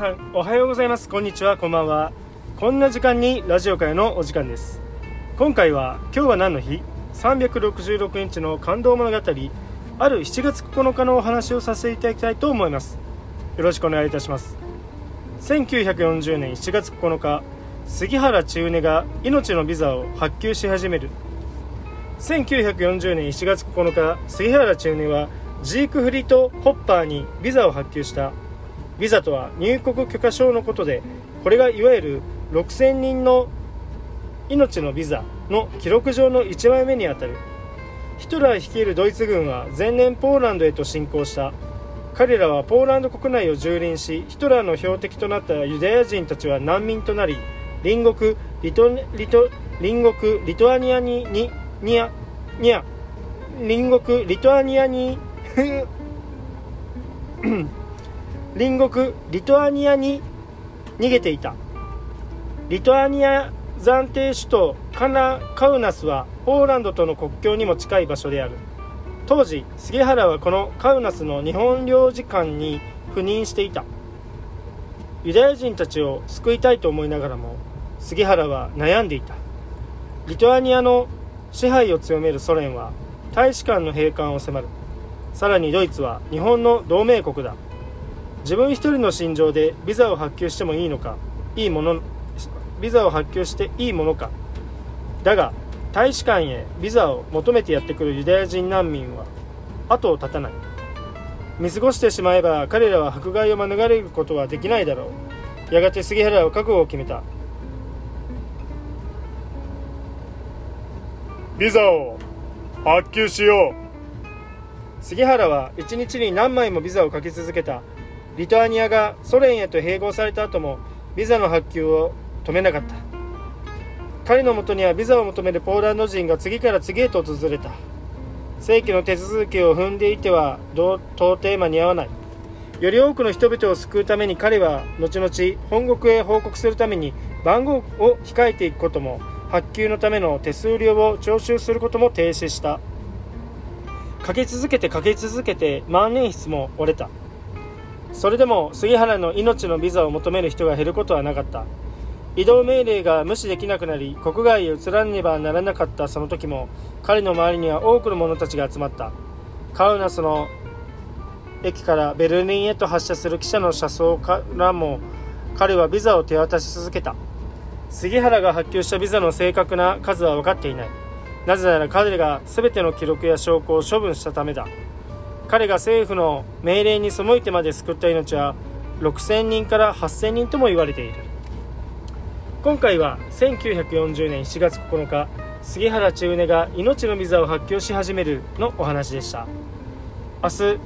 さんおはようございます。こんにちは。こんばんは。こんな時間にラジオ会のお時間です。今回は今日は何の日？366日の感動物語。ある7月9日のお話をさせていただきたいと思います。よろしくお願いいたします。1940年7月9日杉原千畝が命のビザを発給し始める。1940年7月9日杉原千畝はジークフリート・ホッパーにビザを発給した。ビザとは入国許可証のことでこれがいわゆる6000人の命のビザの記録上の1枚目にあたる。ヒトラー率いるドイツ軍は前年ポーランドへと侵攻した。彼らはポーランド国内を蹂躙しヒトラーの標的となったユダヤ人たちは難民となり隣国リトリト隣国リトアニアににニアニア隣国リトアニアに隣国リトアニアに逃げていた。リトアニア暫定首都カナカウナスはポーランドとの国境にも近い場所である。当時杉原はこのカウナスの日本領事館に赴任していた。ユダヤ人たちを救いたいと思いながらも杉原は悩んでいた。リトアニアの支配を強めるソ連は大使館の閉館を迫る。さらにドイツは日本の同盟国だ。自分一人の心情でビザを発給してもいいのかいいものビザを発給していいものか。だが大使館へビザを求めてやってくるユダヤ人難民は後を絶たない。見過ごしてしまえば彼らは迫害を免れることはできないだろう。やがて杉原は覚悟を決めた。ビザを発給しよう。杉原は一日に何枚もビザを書き続けた。リトアニアがソ連へと併合された後もビザの発給を止めなかった。彼のもとにはビザを求めるポーランド人が次から次へと訪れた。正規の手続きを踏んでいては到底間に合わない。より多くの人々を救うために彼は後々本国へ報告するために番号を控えていくことも発給のための手数料を徴収することも停止した。かけ続けてかけ続けて万年筆も折れた。それでも杉原の命のビザを求める人が減ることはなかった。移動命令が無視できなくなり国外へ移らねばならなかったその時も彼の周りには多くの者たちが集まった。カウナスの駅からベルリンへと発車する汽車の車窓からも彼はビザを手渡し続けた。杉原が発給したビザの正確な数は分かっていない。なぜなら彼が全ての記録や証拠を処分したためだ。彼が政府の命令に背いてまで救った命は6000人から8000人とも言われている。今回は1940年7月9日杉原千畝が命のビザを発給し始めるのお話でした。明日7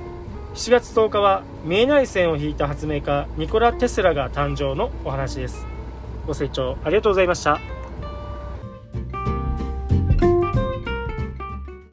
月10日は見えない線を引いた発明家ニコラ・テスラが誕生のお話です。ご清聴ありがとうございました。